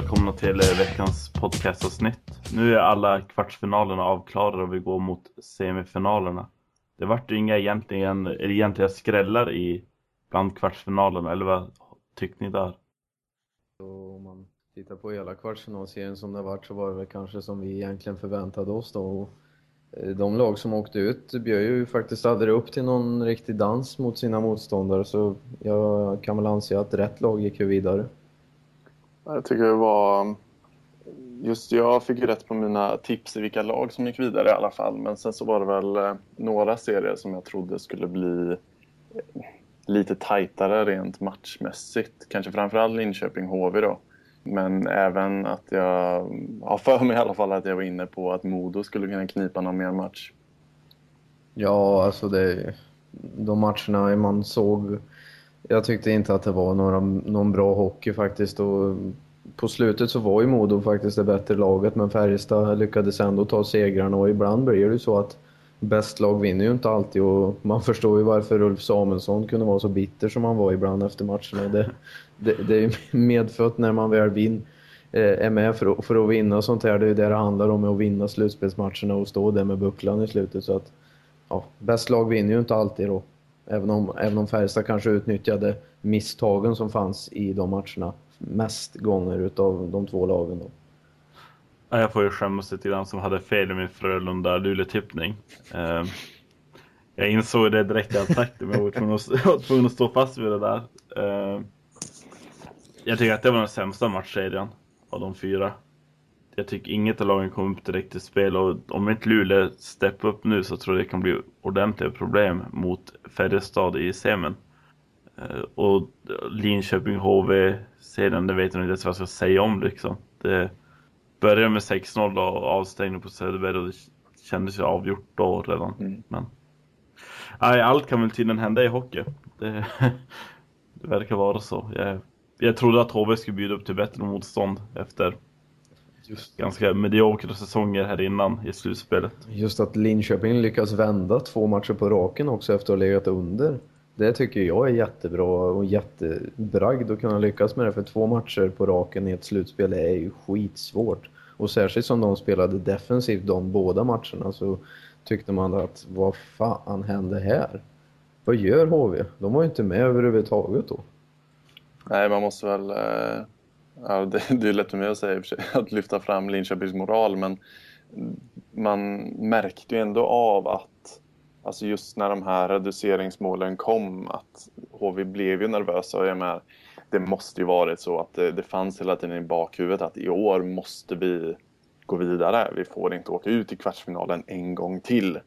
välkomna till eh, veckans podcastavsnitt. Nu är alla kvartsfinalerna avklarade och vi går mot semifinalerna. Det vart ju inga egentligen, egentliga skrällar i bland kvartsfinalerna, eller vad tyckte ni där? Om man tittar på hela kvartsfinalserien som det varit så var det väl kanske som vi egentligen förväntade oss då. Och eh, de lag som åkte ut bjöd ju faktiskt aldrig upp till någon riktig dans mot sina motståndare så jag kan väl anse att rätt lag gick ju vidare. Jag tycker det var... Just jag fick ju rätt på mina tips i vilka lag som gick vidare i alla fall. Men sen så var det väl eh, några serier som jag trodde skulle bli eh, lite tajtare rent matchmässigt. Kanske framförallt Linköping-HV då. Men även att jag har för mig i alla fall att jag var inne på att Modo skulle kunna knipa någon mer match. Ja, alltså det, de matcherna man såg jag tyckte inte att det var några, någon bra hockey faktiskt. Och på slutet så var ju Modo faktiskt det bättre laget men Färjestad lyckades ändå ta segrarna och ibland blir det ju så att bäst lag vinner ju inte alltid och man förstår ju varför Ulf Samuelsson kunde vara så bitter som han var ibland efter matcherna. Det, det, det är medfött när man väl vinner eh, är med för att, för att vinna och sånt här. Det är ju det det handlar om, att vinna slutspelsmatcherna och stå där med bucklan i slutet. Så att, ja, bäst lag vinner ju inte alltid då. Även om, även om Färjestad kanske utnyttjade misstagen som fanns i de matcherna mest gånger utav de två lagen då. Jag får ju skämmas lite grann som hade fel i min Frölunda-Luleå-tippning. Ehm, jag insåg det direkt jag sagt men jag var tvungen att, stå fast vid det där. Ehm, jag tycker att det var den sämsta matchserien av de fyra jag tycker inget av lagen kom upp direkt till spel och om inte Luleå steppar upp nu så tror jag det kan bli ordentliga problem mot Färjestad i semin. Eh, och Linköping HV sedan det vet jag inte ens vad jag ska säga om liksom. Det började med 6-0 och avstängning på Söderberg och det kändes ju avgjort då redan. Mm. Men nej, allt kan väl tydligen hända i hockey. Det, det verkar vara så. Jag, jag trodde att HV skulle bjuda upp till bättre motstånd efter Just. ganska mediokra säsonger här innan i slutspelet. Just att Linköping lyckas vända två matcher på raken också efter att ha legat under. Det tycker jag är jättebra och jättebragd att kunna lyckas med det för två matcher på raken i ett slutspel är ju skitsvårt. Och särskilt som de spelade defensivt de båda matcherna så tyckte man att vad fan hände här? Vad gör HV? De var ju inte med överhuvudtaget då. Nej, man måste väl eh Ja, det, det är lätt för mig att säga att lyfta fram Linköpings moral men man märkte ju ändå av att alltså just när de här reduceringsmålen kom att HV blev ju nervösa och jag menar, det måste ju varit så att det, det fanns hela tiden i bakhuvudet att i år måste vi gå vidare. Vi får inte åka ut i kvartsfinalen en gång till.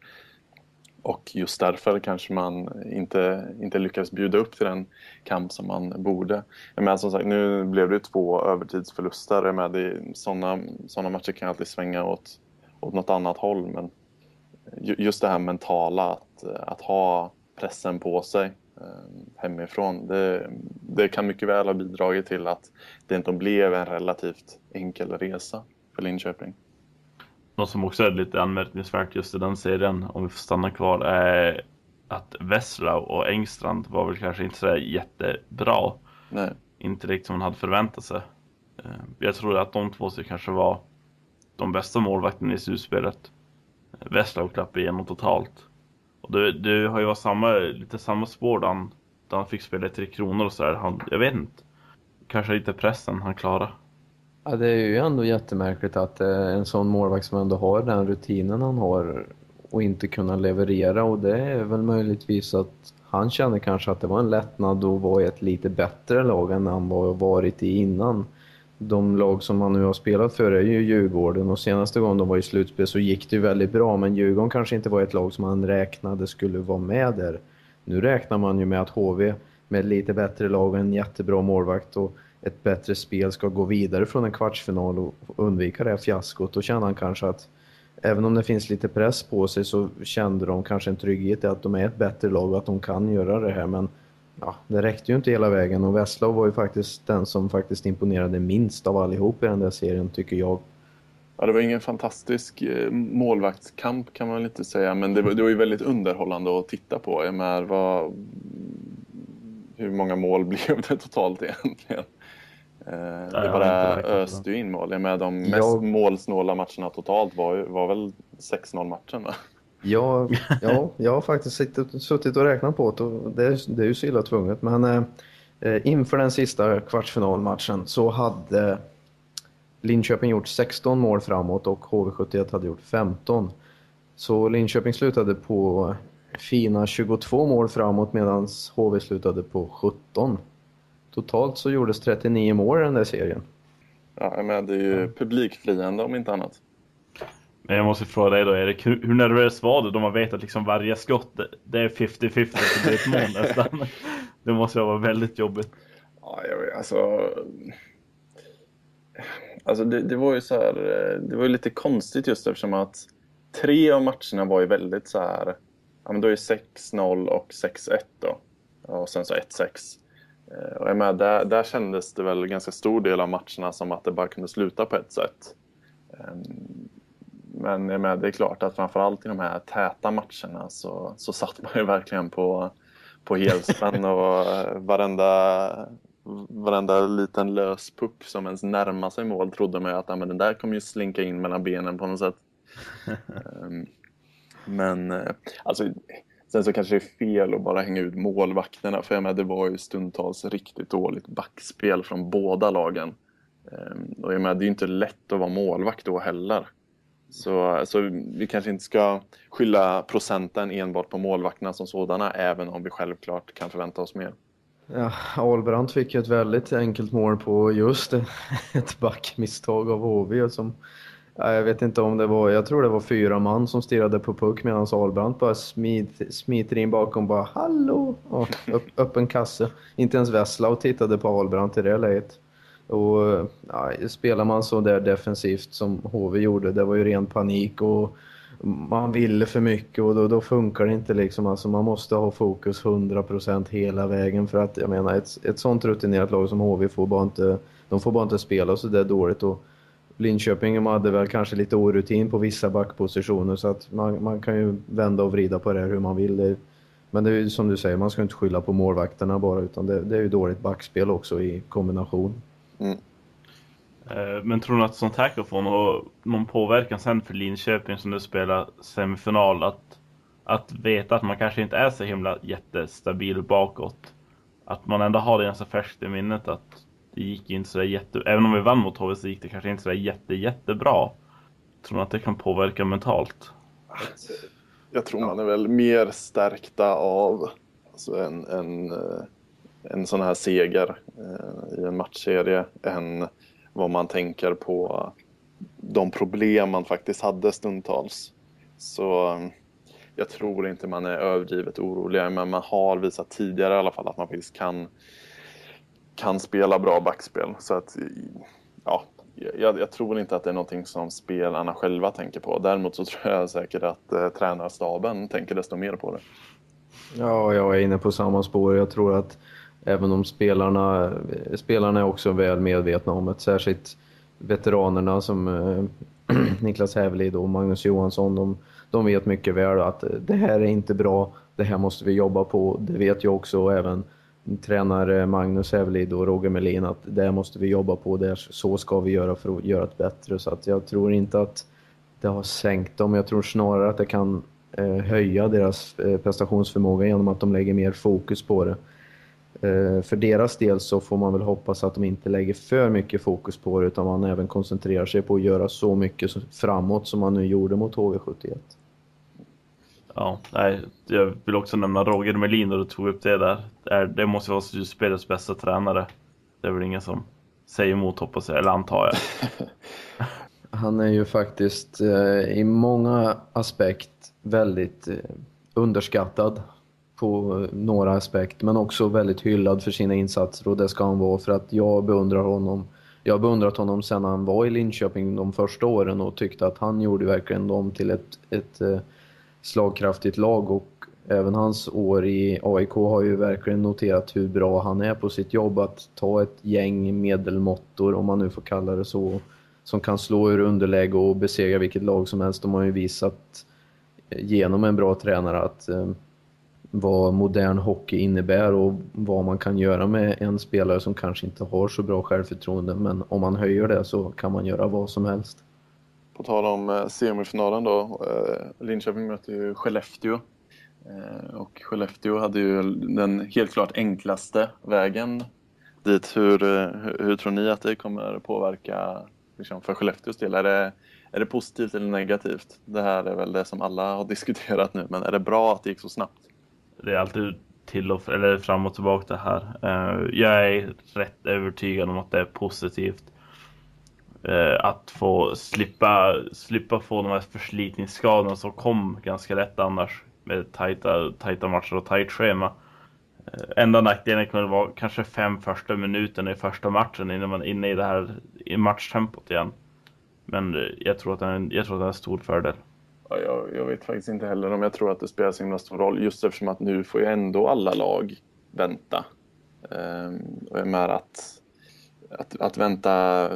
Och just därför kanske man inte, inte lyckades bjuda upp till den kamp som man borde. Men alltså, som sagt, nu blev det två övertidsförluster. Med sådana, sådana matcher kan alltid svänga åt, åt något annat håll. Men just det här mentala, att, att ha pressen på sig eh, hemifrån. Det, det kan mycket väl ha bidragit till att det inte blev en relativt enkel resa för Linköping. Något som också är lite anmärkningsvärt just i den serien, om vi får stanna kvar, är att Wesslau och Engstrand var väl kanske inte så jättebra. Nej. Inte riktigt som man hade förväntat sig. Eh, jag tror att de två kanske vara de bästa målvakterna i slutspelet. Wesslau klappade igenom totalt. Och det, det har ju varit samma, lite samma spår där han, där han fick spela i Tre Kronor och sådär. Jag vet inte. Kanske lite pressen han klarade. Ja, det är ju ändå jättemärkligt att eh, en sån målvakt som ändå har den rutinen han har och inte kunna leverera och det är väl möjligtvis att han känner kanske att det var en lättnad att vara i ett lite bättre lag än han var varit i innan. De lag som han nu har spelat för är ju Djurgården och senaste gången de var i slutspel så gick det ju väldigt bra men Djurgården kanske inte var ett lag som han räknade skulle vara med där. Nu räknar man ju med att HV med lite bättre lag och en jättebra målvakt och ett bättre spel ska gå vidare från en kvartsfinal och undvika det här fiaskot. Då känner han kanske att även om det finns lite press på sig så kände de kanske en trygghet i att de är ett bättre lag och att de kan göra det här. Men ja, det räckte ju inte hela vägen och Veslov var ju faktiskt den som faktiskt imponerade minst av allihop i den där serien tycker jag. Ja, det var ingen fantastisk eh, målvaktskamp kan man inte säga men det var, det var ju väldigt underhållande att titta på. Jag menar, vad, hur många mål blev det totalt egentligen? Det bara öste ju in mål. Med de mest jag... målsnåla matcherna totalt var, var väl 6-0 matchen va? Ja, ja, jag har faktiskt suttit, suttit och räknat på det och det, är, det är ju så illa tvunget. Men eh, inför den sista kvartsfinalmatchen så hade Linköping gjort 16 mål framåt och HV71 hade gjort 15. Så Linköping slutade på fina 22 mål framåt medan HV slutade på 17. Totalt så gjordes 39 mål i den där serien. Ja, men det är ju publikfriande om inte annat. Men jag måste fråga dig då Erik, hur, hur nervös var du då man vet att liksom varje skott det är 50-50 det blir ett mål nästan? Det måste ju vara väldigt jobbigt. Ja, jag vet, alltså... Alltså det, det, var ju så här, det var ju lite konstigt just eftersom att tre av matcherna var ju väldigt så här, ja men då är det 6-0 och 6-1 då. Och sen så 1-6. Eh, och jag med, där, där kändes det väl ganska stor del av matcherna som att det bara kunde sluta på ett sätt. Ehm, men jag med, det är klart att framförallt i de här täta matcherna så, så satt man ju verkligen på, på helspänn och eh, varenda, varenda liten lös puck som ens närmar sig mål trodde man ju att men den där kommer ju slinka in mellan benen på något sätt. Ehm, men eh, alltså, sen så kanske det är fel att bara hänga ut målvakterna för jag menar det var ju stundtals riktigt dåligt backspel från båda lagen. Ehm, och jag menar det är ju inte lätt att vara målvakt då heller. Så, så vi kanske inte ska skylla procenten enbart på målvakterna som sådana, även om vi självklart kan förvänta oss mer. Ja, Ahlbrandt fick ju ett väldigt enkelt mål på just ett backmisstag av HV som jag vet inte om det var, jag tror det var fyra man som stirrade på puck medan Ahlbrandt bara smit, smiter in bakom bara hallå och upp, öppen kasse. Inte ens Veslau tittade på Ahlbrandt i det läget. Och ja, spelar man så där defensivt som HV gjorde, det var ju ren panik och man ville för mycket och då, då funkar det inte liksom. Alltså man måste ha fokus 100% hela vägen för att jag menar ett, ett sånt rutinerat lag som HV får bara inte, de får bara inte spela så där dåligt och Linköping hade väl kanske lite orutin på vissa backpositioner så att man, man kan ju vända och vrida på det hur man vill. Det, men det är ju som du säger, man ska inte skylla på målvakterna bara utan det, det är ju dåligt backspel också i kombination. Mm. Eh, men tror du att sånt här kan få någon, någon påverkan sen för Linköping som nu spelar semifinal? Att, att veta att man kanske inte är så himla jättestabil bakåt. Att man ändå har det ganska färskt i minnet att det gick ju inte sådär jätte... Även om vi vann mot HV så gick det kanske inte sådär jätte, jättebra. Tror ni att det kan påverka mentalt? Jag tror man är väl mer stärkta av alltså en, en eh, en sån här seger eh, i en matchserie än vad man tänker på de problem man faktiskt hade stundtals. Så eh, jag tror inte man är överdrivet orolig, men man har visat tidigare i alla fall att man faktiskt kan, kan spela bra backspel. Så att, ja, jag, jag, tror inte att det är någonting som spelarna själva tänker på. Däremot så tror jag säkert att eh, tränarstaben tänker desto mer på det. Ja, jag är inne på samma spår. Jag tror att Även om spelarna, spelarna är också väl medvetna om det. Särskilt veteranerna som eh, Niklas Hävelid och Magnus Johansson, de, de vet mycket väl att det här är inte bra, det här måste vi jobba på. Det vet jag också även tränare Magnus Hävelid och Roger Melin att det måste vi jobba på, det så ska vi göra för att göra det bättre. Så att jag tror inte att det har sänkt dem, jag tror snarare att det kan eh, höja deras eh, prestationsförmåga genom att de lägger mer fokus på det. Eh, för deras del så får man väl hoppas att de inte lägger för mycket fokus på det utan man även koncentrerar sig på att göra så mycket framåt som man nu gjorde mot HV71. Ja, nej, jag vill också nämna Roger Melin och du tog upp det där. Det måste vara spelets bästa tränare. Det är väl ingen som säger emot hoppas jag, eller antar jag. Han är ju faktiskt eh, i många aspekt väldigt eh, underskattad på eh, några aspekter men också väldigt hyllad för sina insatser och det ska han vara för att jag beundrar honom. Jag har beundrat honom sedan han var i Linköping de första åren och tyckte att han gjorde verkligen dem till ett, ett eh, slagkraftigt lag och även hans år i AIK har ju verkligen noterat hur bra han är på sitt jobb att ta ett gäng medelmåttor, om man nu får kalla det så, som kan slå ur underläge och besegra vilket lag som helst. De har ju visat eh, genom en bra tränare att eh, vad modern hockey innebär och vad man kan göra med en spelare som kanske inte har så bra självförtroende. Men om man höjer det så kan man göra vad som helst. På tal om eh, semifinalen då. Eh, Linköping möter ju Skellefteå. Eh, och Skellefteå hade ju den helt klart enklaste vägen dit. Hur, hur, tror ni att det kommer påverka liksom, för Skellefteås del? Är det, är det positivt eller negativt? Det här är väl det som alla har diskuterat nu, men är det bra att det gick så snabbt? Det är alltid till och eller fram och tillbaka det här. Jag är rätt övertygad om att det är positivt Eh, att få slippa, slippa få de här förslitningsskadorna som kom ganska lätt annars med tajta, tajta matcher och tajt schema. Eh, enda nackdelen kunde vara kanske fem första minuterna i första matchen innan man är inne i det här i matchtempot igen. Men eh, jag tror att det är en, jag tror att det är en stor fördel. Ja, jag, jag, vet faktiskt inte heller om jag tror att det spelar så himla stor roll just eftersom att nu får ju ändå alla lag vänta. Ehm, och jag menar att, att, att vänta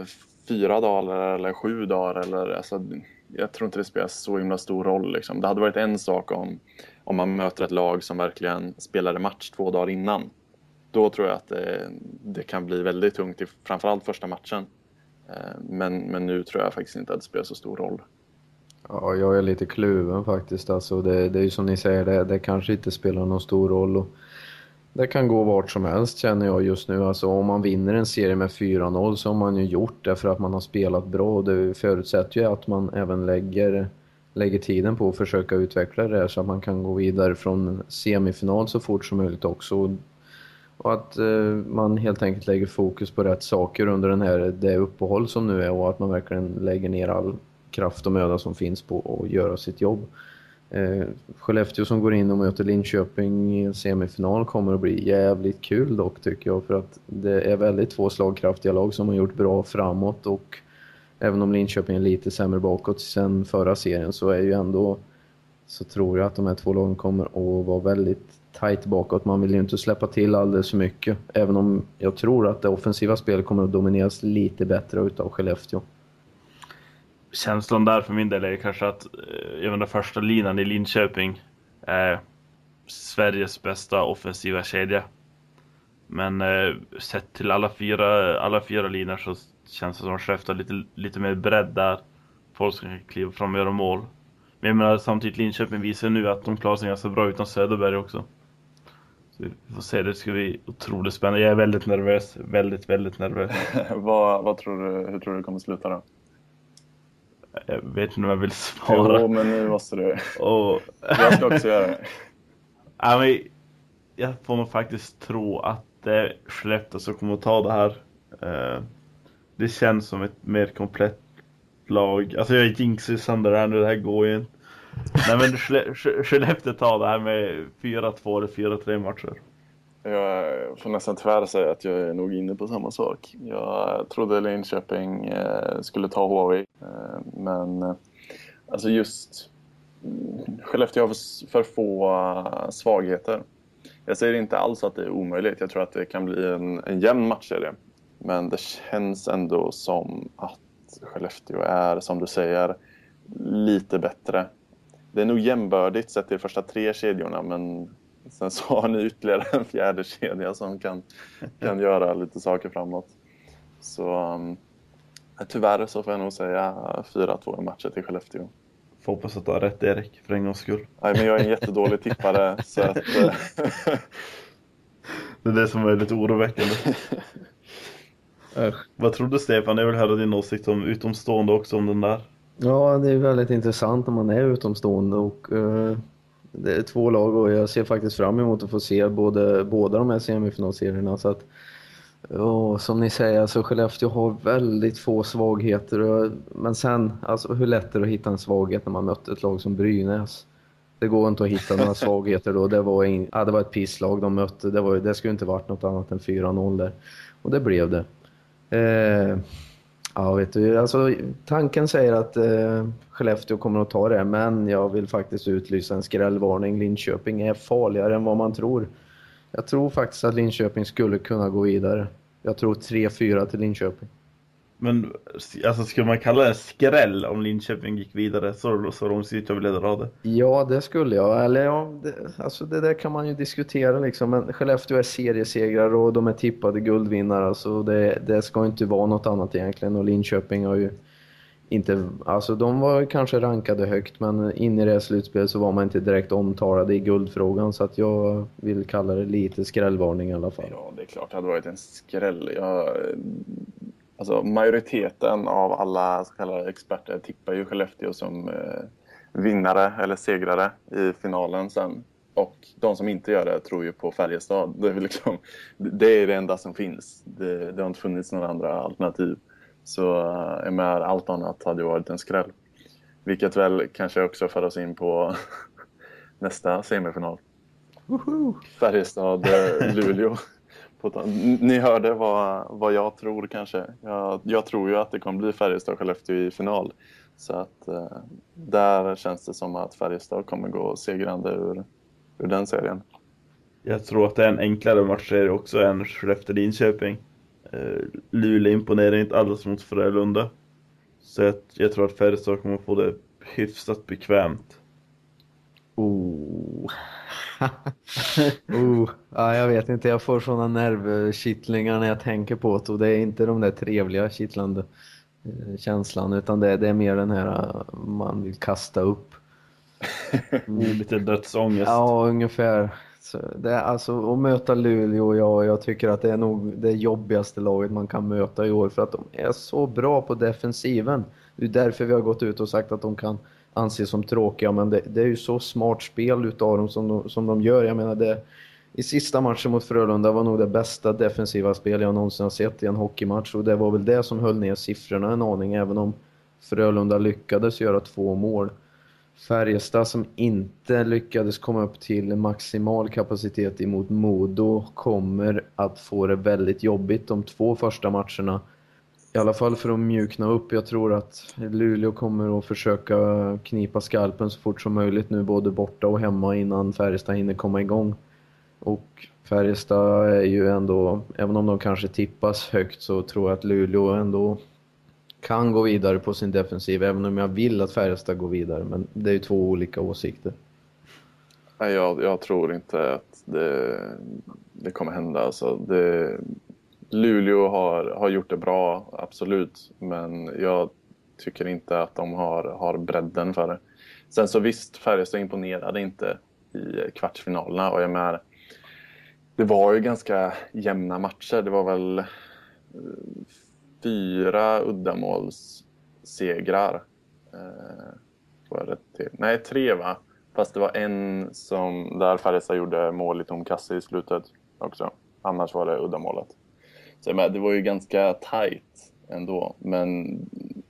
fyra dagar eller sju dagar. Eller, alltså, jag tror inte det spelar så himla stor roll. Liksom. Det hade varit en sak om, om man möter ett lag som verkligen spelade match två dagar innan. Då tror jag att det, det kan bli väldigt tungt, i framförallt första matchen. Eh, men, men nu tror jag faktiskt inte att det spelar så stor roll. Ja, jag är lite kluven faktiskt. Alltså det, det är ju som ni säger, det, det kanske inte spelar någon stor roll. Och det kan gå vart som helst känner jag just nu. Alltså om man vinner en serie med 4-0 så har man ju gjort det för att man har spelat bra. Det förutsätter ju att man även lägger, lägger tiden på att försöka utveckla det här så att man kan gå vidare från semifinal så fort som möjligt också. Och att eh, man helt enkelt lägger fokus på rätt saker under den här, det uppehåll som nu är och att man verkligen lägger ner all kraft och möda som finns på att göra sitt jobb. Eh, Skellefteå som går in och möter Linköping i en semifinal kommer att bli jävligt kul dock tycker jag för att det är väldigt två slagkraftiga lag som har gjort bra framåt och även om Linköping är lite sämre bakåt sen förra serien så är ju ändå så tror jag att de här två lagen kommer att vara väldigt tight bakåt. Man vill ju inte släppa till alldeles för mycket även om jag tror att det offensiva spelet kommer att domineras lite bättre utav Skellefteå känslan där för min del är kanske att eh, jag menar, första linan i Linköping är Sveriges bästa offensiva kedja. Men eh, sett till alla fyra, alla fyra linor så känns det som att Skellefteå har lite, lite mer bredd där. Folk som kan kliva fram och göra mål. Men jag menar samtidigt Linköping visar nu att de klarar sig ganska bra utan Söderberg också. Så vi får se, det ska bli otroligt spännande. Jag är väldigt nervös, väldigt, väldigt nervös. vad, vad tror du, hur tror du det kommer sluta då? Jag vet inte om jag vill svara. Jo, men nu måste du. Och... Jag ska också göra det. Ja, men jag får nog faktiskt tro att det är Skellefteå som kommer att ta det här. Eh, det känns som ett mer komplett lag. Alltså jag jinxar sönder det här nu, det här går ju inte. Nej men Skellefteå tar det här med 4-2 eller 4-3 matcher. Jag får nästan tyvärr säga att jag är nog inne på samma sak. Jag trodde Linköping eh, skulle ta HV, eh, men eh, alltså just mm, Skellefteå har för få svagheter. Jag säger inte alls att det är omöjligt. Jag tror att det kan bli en, en jämn matchserie. Men det känns ändå som att Skellefteå är, som du säger, lite bättre. Det är nog jämbördigt sett till de första tre kedjorna, men Sen så har ni ytterligare en fjärde kedja som kan, kan göra lite saker framåt. Så um, tyvärr så får jag nog säga 4-2 i matchen till Skellefteå. Får hoppas att du har rätt Erik, för en gångs skull. Nej, men jag är en jättedålig tippare. så att, eh, det är det som är lite oroväckande. Vad tror du Stefan? Jag vill höra din åsikt om utomstående också om den där. Ja, det är väldigt intressant när man är utomstående och uh, det är två lag och jag ser faktiskt fram emot att få se både, båda de här semifinalserierna. Så att, och som ni säger, alltså Skellefteå har väldigt få svagheter. Men sen, alltså, hur lätt är det att hitta en svaghet när man mötte ett lag som Brynäs? Det går inte att hitta några svagheter då. Det var, in, ja, det var ett pisslag de mötte. Det, var, det skulle inte varit något annat än 4-0 där. Och det blev det. Eh, Ja, vet du, alltså, tanken säger att eh, Skellefteå kommer att ta det, men jag vill faktiskt utlysa en skrällvarning. Linköping är farligare än vad man tror. Jag tror faktiskt att Linköping skulle kunna gå vidare. Jag tror 3-4 till Linköping. Men alltså, skulle man kalla det skräll om Linköping gick vidare så, så långt ut jag ville dra det? Ja, det skulle jag. Eller ja, det, alltså det där kan man ju diskutera liksom. Men Skellefteå är seriesegrare och de är tippade guldvinnare. Alltså det, det ska inte vara något annat egentligen. Och Linköping har ju inte, alltså de var kanske rankade högt men in i det slutspelet så var man inte direkt omtalade i guldfrågan så att jag vill kalla det lite skrällvarning i alla fall. Ja, det är klart det hade varit en skräll. Jag, alltså majoriteten av alla så kallade experter tippar ju Skellefteå som eh, vinnare eller segrare i finalen sen. Och de som inte gör det tror ju på Färjestad. Det är, liksom, det, är det enda som finns. Det, det har inte funnits några andra alternativ. Så eh, med allt annat hade varit en skräll. Vilket väl kanske också för oss in på nästa semifinal. Färjestad-Luleå. Ni hörde vad, vad jag tror kanske. Jag, jag tror ju att det kommer bli Färjestad-Skellefteå i final. Så att eh, där känns det som att Färjestad kommer gå segrande ur, ur den serien. Jag tror att det är en enklare matchserie också än Skellefteå-Linköping. Eh, Luleå imponerar inte alls mot Frölunda. Så jag, jag tror att Färjestad kommer få det hyfsat bekvämt. Oh. oh. Ja, jag vet inte, jag får sådana nervkittlingar när jag tänker på det och det är inte de där trevliga kittlande eh, känslan utan det, det är mer den här eh, man vill kasta upp. Mm. Lite dödsångest. Ja, ungefär. Så det är alltså att möta Luleå, ja, jag tycker att det är nog det jobbigaste laget man kan möta i år för att de är så bra på defensiven. Det är därför vi har gått ut och sagt att de kan anses som tråkiga, men det, det är ju så smart spel utav dem som de, som de gör. Jag menar, det, i sista matchen mot Frölunda var nog det bästa defensiva spel jag någonsin har sett i en hockeymatch och det var väl det som höll ner siffrorna en aning, även om Frölunda lyckades göra två mål. Färjestad som inte lyckades komma upp till maximal kapacitet emot Modo kommer att få det väldigt jobbigt de två första matcherna. I alla fall för att mjukna upp. Jag tror att Luleå kommer att försöka knipa skalpen så fort som möjligt nu både borta och hemma innan Färjestad hinner komma igång. Och Färjestad är ju ändå, även om de kanske tippas högt så tror jag att Luleå ändå kan gå vidare på sin defensiv, även om jag vill att Färjestad går vidare. Men det är ju två olika åsikter. Nej, jag, jag tror inte att det, det kommer hända. Alltså, det, Luleå har, har gjort det bra, absolut. Men jag tycker inte att de har, har bredden för det. Sen så visst, Färjestad imponerade inte i kvartsfinalerna. Och jag menar, det var ju ganska jämna matcher. Det var väl eh, fyra uddamålssegrar. Eh, Nej, tre va? Fast det var en som, där Färjestad gjorde mål i tom kasse i slutet också. Annars var det uddamålet. Så men, det var ju ganska tajt ändå. Men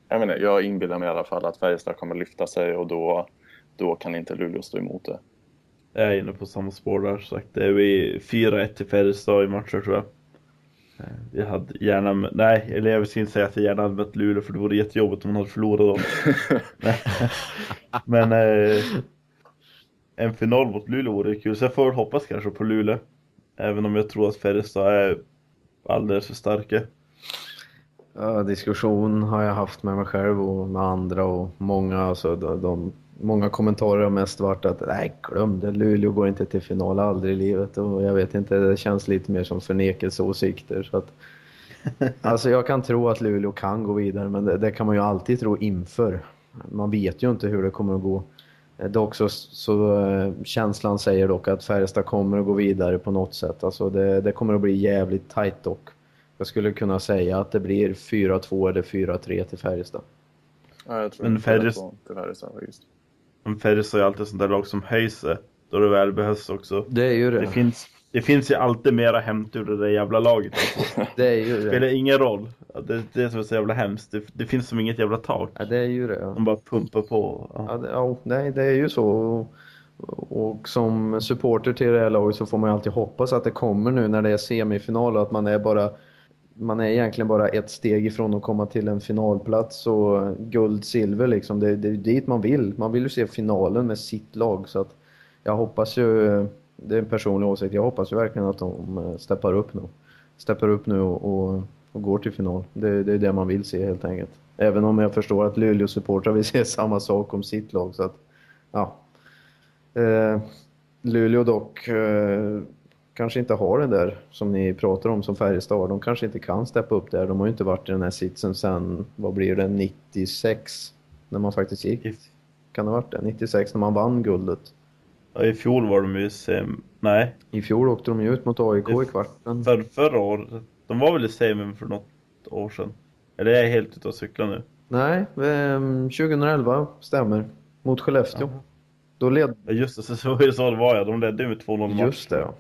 jag, menar, jag inbillar mig i alla fall att Färjestad kommer lyfta sig och då, då kan inte Luleå stå emot det. Jag är inne på samma spår där sagt. Det är vi 4-1 till Färjestad i matcher tror jag. Jag hade gärna, nej, eller jag vill inte säga att jag gärna hade mött Luleå för det vore jättejobbigt om man hade förlorat dem. Men eh, en final mot Luleå vore kul, så jag får väl hoppas kanske på Luleå. Även om jag tror att Färjestad är alldeles för starka. Ja, diskussion har jag haft med mig själv och med andra och många, alltså de, de många kommentarer har mest varit att nej, glöm det, Luleå går inte till final aldrig i livet och jag vet inte, det känns lite mer som förnekelseåsikter så att Alltså jag kan tro att Luleå kan gå vidare men det, det, kan man ju alltid tro inför. Man vet ju inte hur det kommer att gå. Det är också så eh, känslan säger dock att Färjestad kommer att gå vidare på något sätt. Alltså det, det kommer att bli jävligt tajt dock. Jag skulle kunna säga att det blir 4-2 eller 4-3 till Färjestad. Ja, jag tror men Färjestad till Färjestad faktiskt. Men Färjestad är alltid sånt där lag som höjs då det väl behövs också. Det är ju det. Det finns, det finns ju alltid mera hämt ur det där jävla laget. det är ju det. Spelar ingen roll. Det, det är så jävla hemskt. Det, det finns som inget jävla tak. Ja, det är ju det. Ja. De bara pumpar på. Ja, ja, det, ja nej, det är ju så. Och, och som supporter till det här laget så får man ju alltid hoppas att det kommer nu när det är semifinal och att man är bara man är egentligen bara ett steg ifrån att komma till en finalplats och guld, silver liksom. Det, det är dit man vill. Man vill ju se finalen med sitt lag så att jag hoppas ju, det är en personlig åsikt, jag hoppas ju verkligen att de eh, steppar upp nu. Steppar upp nu och, och och går till final. Det, det är det man vill se helt enkelt. Även om jag förstår att Luleå-supportrar vill se samma sak om sitt lag. Så att, ja. Eh, Luleå dock eh, kanske inte har det där som ni pratar om som Färjestad. De kanske inte kan steppa upp där. De har ju inte varit i den här sitsen sen, vad blir det, 96? När man faktiskt gick. Kan det ha varit det? 96 när man vann guldet. Ja, I fjol var de ju sem... Nej. I fjol åkte de ju ut mot AIK i kvarten. För, förra året. De var väl i semin för något år sedan. Eller är jag helt ute och cyklar nu? Nej, eh, 2011 stämmer. Mot Skellefteå. Jaha. Då led... Ja just det, så, så, så det var jag. De ledde ju med 2-0 match. Just det, ja.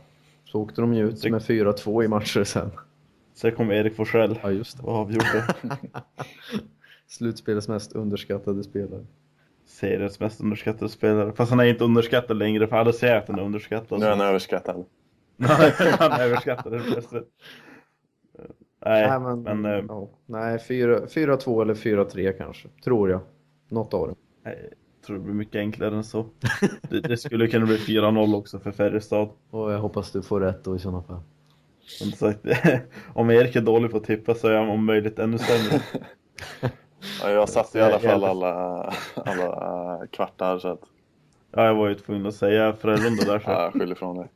Så åkte de ju ut med 4-2 i matcher sen. Sen kom Erik Forsell Ja, just det. och avgjorde. Slutspelets mest underskattade spelare. Seriens mest underskattade spelare. Fast han är inte underskattad längre, för alla säger att han är underskattad. Nu är han överskattad. Nej, han är överskattad helt plötsligt. Nej, Nej, men, men, eh, ja. Nej, 4-2 eller 4-3 kanske. Tror jag. Något av det. jag tror det blir mycket enklare än så. Det, det skulle kunna bli 4-0 också för Färjestad. Och jag hoppas du får rätt då i sådana fall. Som sagt, om Erik är dålig på att tippa så är han om möjligt ännu sämre. Ja, jag satte i alla fall alla, alla kvartar så att Ja, jag var ju tvungen att säga Frölunda där så. ja, jag skyller ifrån dig.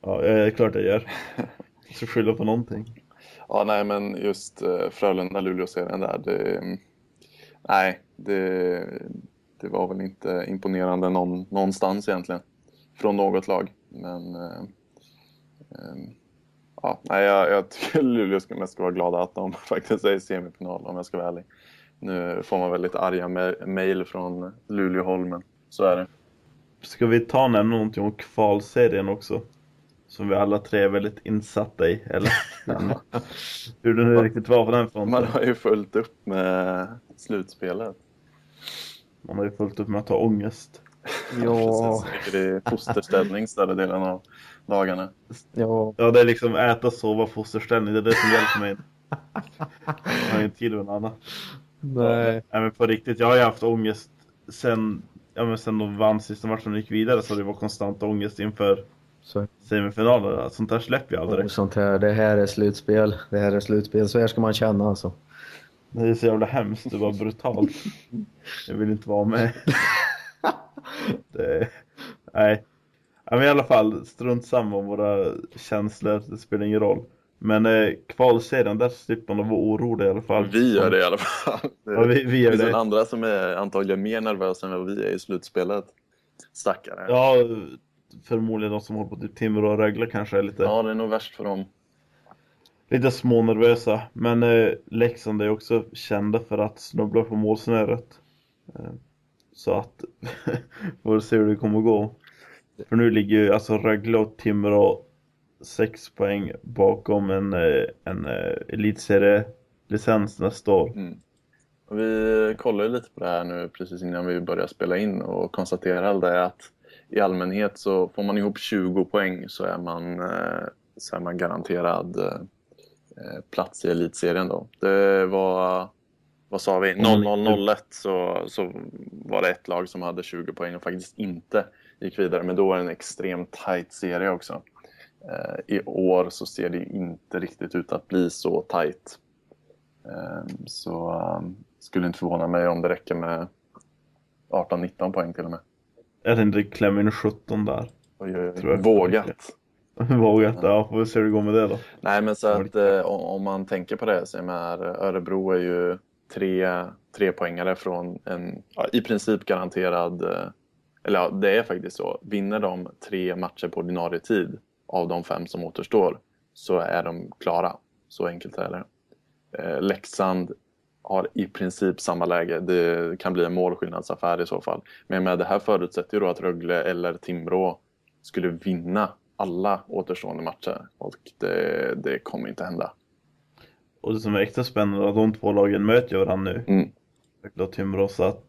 Ja, det är klart jag gör. Jag ska skylla på någonting. Ja, nej, men just uh, Frölunda-Luleå-serien där, det, nej, det, det var väl inte imponerande någon, någonstans egentligen. Från något lag. Men eh, eh, ja, nej, jag, jag tycker Luleå ska mest ska vara glada att de faktiskt är i semifinal om jag ska vara ärlig. Nu får man väl lite arga me- mejl från Luleåhåll, men så är det. Ska vi ta nämna någonting om kvalserien också? Som vi alla tre är väldigt insatta i, eller? Hur det nu riktigt var på den fronten. Man har ju fullt upp med slutspelet. Man har ju fullt upp med att ha ångest. Ja, Precis, ligger i fosterställning större delen av dagarna. ja, Ja, det är liksom äta, sova, fosterställning. Det är det som hjälper mig. Jag har ju inte tid med något annat. nej. Nej men på riktigt, jag har ju haft ångest sen, ja, men sen de vann sista matchen och gick vidare så det var konstant ångest inför Så, semifinaler. Sånt där släpper jag aldrig. och sånt här, det här är slutspel. Det här är slutspel. Så här ska man känna alltså. Det är så jävla hemskt, det var brutalt. Jag vill inte vara med. Det, nej. Ja, men i alla fall, strunt samma om våra känslor, det spelar ingen roll. Men eh, kvalserien, där slipper man vara orolig i alla fall. Vi gör det i alla fall. Det Ja, vi, vi gör finns en det. andra som är antagligen mer nervösa än vad vi är i slutspelet. Stackare. Ja, förmodligen de som håller på typ Timrå och Rögle kanske är lite, Ja, det är nog värst för dem. lite smånervösa. Men eh, Leksand är också kända för att snubbla på målsnöret. Eh, så att, får se hur det kommer att gå. För nu ligger ju alltså Rögle och Timrå sex poäng bakom en, eh, en eh, elitserielicens nästa år. Mm. Vi kollade lite på det här nu precis innan vi började spela in och konstaterade att i allmänhet så får man ihop 20 poäng så är man, eh, så är man garanterad plats i elitserien då. Det var, vad sa vi, 0001 så, så var det ett lag som hade 20 poäng och faktiskt inte gick vidare. Men då var det en extremt tight serie också. Eh, I år så ser det inte riktigt ut att bli så tight. Eh, Så um, skulle inte förvåna mig om det räcker med 18-19 poäng till och med. Jag tänkte klämma in 17 där. Oj, oj, Tror oj. jag. Vågat. Vågat, ja. Får vi se hur det går med det då. Nej, men så att eh, om man tänker på det så är med Örebro är ju tre, tre poängare från en ja, i princip garanterad, eh, eller ja, det är faktiskt så. Vinner de tre matcher på ordinarie tid av de fem som återstår så är de klara. Så enkelt är det. Eh, Leksand har i princip samma läge. Det kan bli en målskillnadsaffär i så fall. Men med det här förutsätter ju då att Rögle eller Timrå skulle vinna alla återstående matcher. Och det, det kommer inte hända. Och det som är extra spännande är att de två lagen möter varandra nu. Mm. Rögle och Timrå så att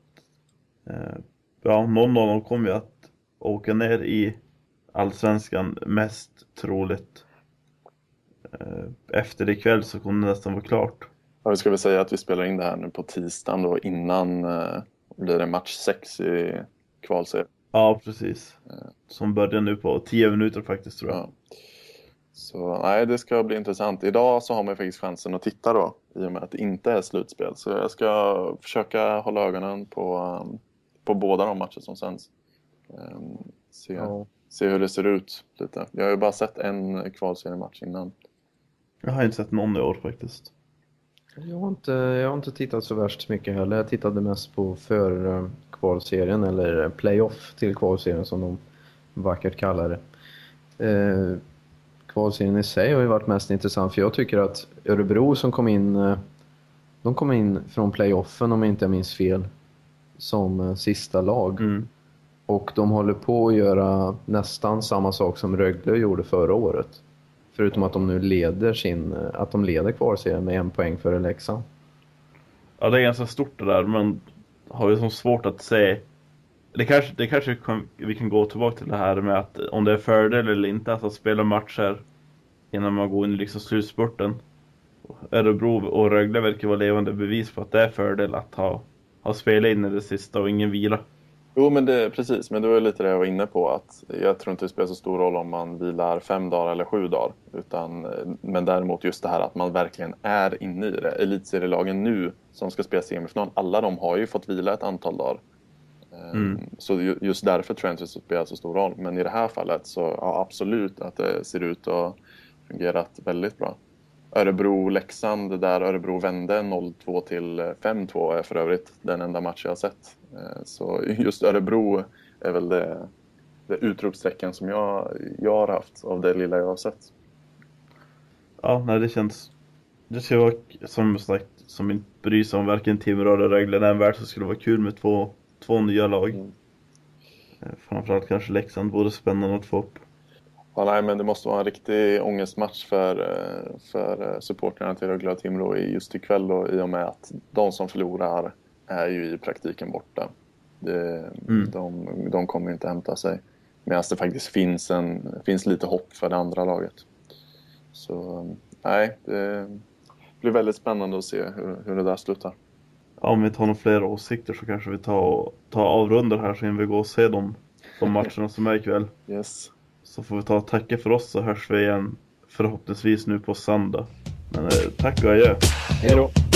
eh, ja, någon av dem kommer ju att åka ner i Allsvenskan mest troligt. Eh, efter ikväll så kommer det nästan vara klart. Ja, vi ska väl säga att vi spelar in det här nu på tisdagen då innan eh, blir det match 6 i kvalserien. Ja, precis. Som börjar nu på 10 minuter faktiskt tror jag. Ja. Så nej, det ska bli intressant. Idag så har man faktiskt chansen att titta då i och med att det inte är slutspel. Så jag ska försöka hålla ögonen på, um, på båda de matcher som sänds. Um, se, ja. se hur det ser ut lite. Jag har ju bara sett en kvalseriematch innan. Jag har inte sett någon i år faktiskt. Jag har inte, jag har inte tittat så värst mycket heller. Jag tittade mest på för eh, kvalserien eller playoff till kvalserien som de vackert kallar det. Eh, kvalserien i sig har ju varit mest intressant för jag tycker att Örebro som kom in eh, de kom in från playoffen om jag inte minns fel som eh, sista lag. Mm. Och de håller på att göra nästan samma sak som Rögle gjorde förra året. Förutom att de nu leder sin, eh, att de leder kvalserien med en poäng före Leksand. Ja, det är ganska stort det där, men har ju så svårt att se. Det kanske, det kanske kan, vi kan gå tillbaka till det här med att om det är fördel eller inte att spela matcher innan man går in i liksom slutspurten. Örebro och Rögle verkar vara levande bevis på att det är fördel att ha, ha spelat in i det sista och ingen vila. Jo, men det, precis. Men det var lite det jag var inne på. att Jag tror inte det spelar så stor roll om man vilar fem dagar eller sju dagar. Utan, men däremot just det här att man verkligen är inne i det. Elitserielagen nu som ska spela semifinal, alla de har ju fått vila ett antal dagar. Ehm, mm. Så just därför tror jag inte det spelar så stor roll. Men i det här fallet så ja, absolut att det ser ut att ha fungerat väldigt bra. Örebro-Leksand där Örebro vände 0-2 till 5-2 är för övrigt den enda match jag har sett. Eh, så just Örebro är väl det, det utropstecken som jag, jag har haft av det lilla jag har sett. Ja, nej det känns... Det ska vara, som sagt, som inte bryr sig om varken Timrå eller Rögle värld så skulle det vara kul med två, två nya lag. Mm. Eh, framförallt kanske Leksand vore spännande att få upp. Ja, nej, men det måste vara en riktig ångestmatch för, eh, för supportrarna till Rögle och Timrå just ikväll då, i och med att de som förlorar är ju i praktiken borta. Det, mm. de, de kommer inte hämta sig. Medan det faktiskt finns, en, finns lite hopp för det andra laget. Så nej, det blir väldigt spännande att se hur, hur det där slutar. Ja, om vi tar några fler åsikter så kanske vi tar, tar avrundar här så vi går och se de, de matcherna som är ikväll. Yes. Så får vi ta och tacka för oss så hörs vi igen förhoppningsvis nu på söndag. Men eh, tack och adjö. Hej då.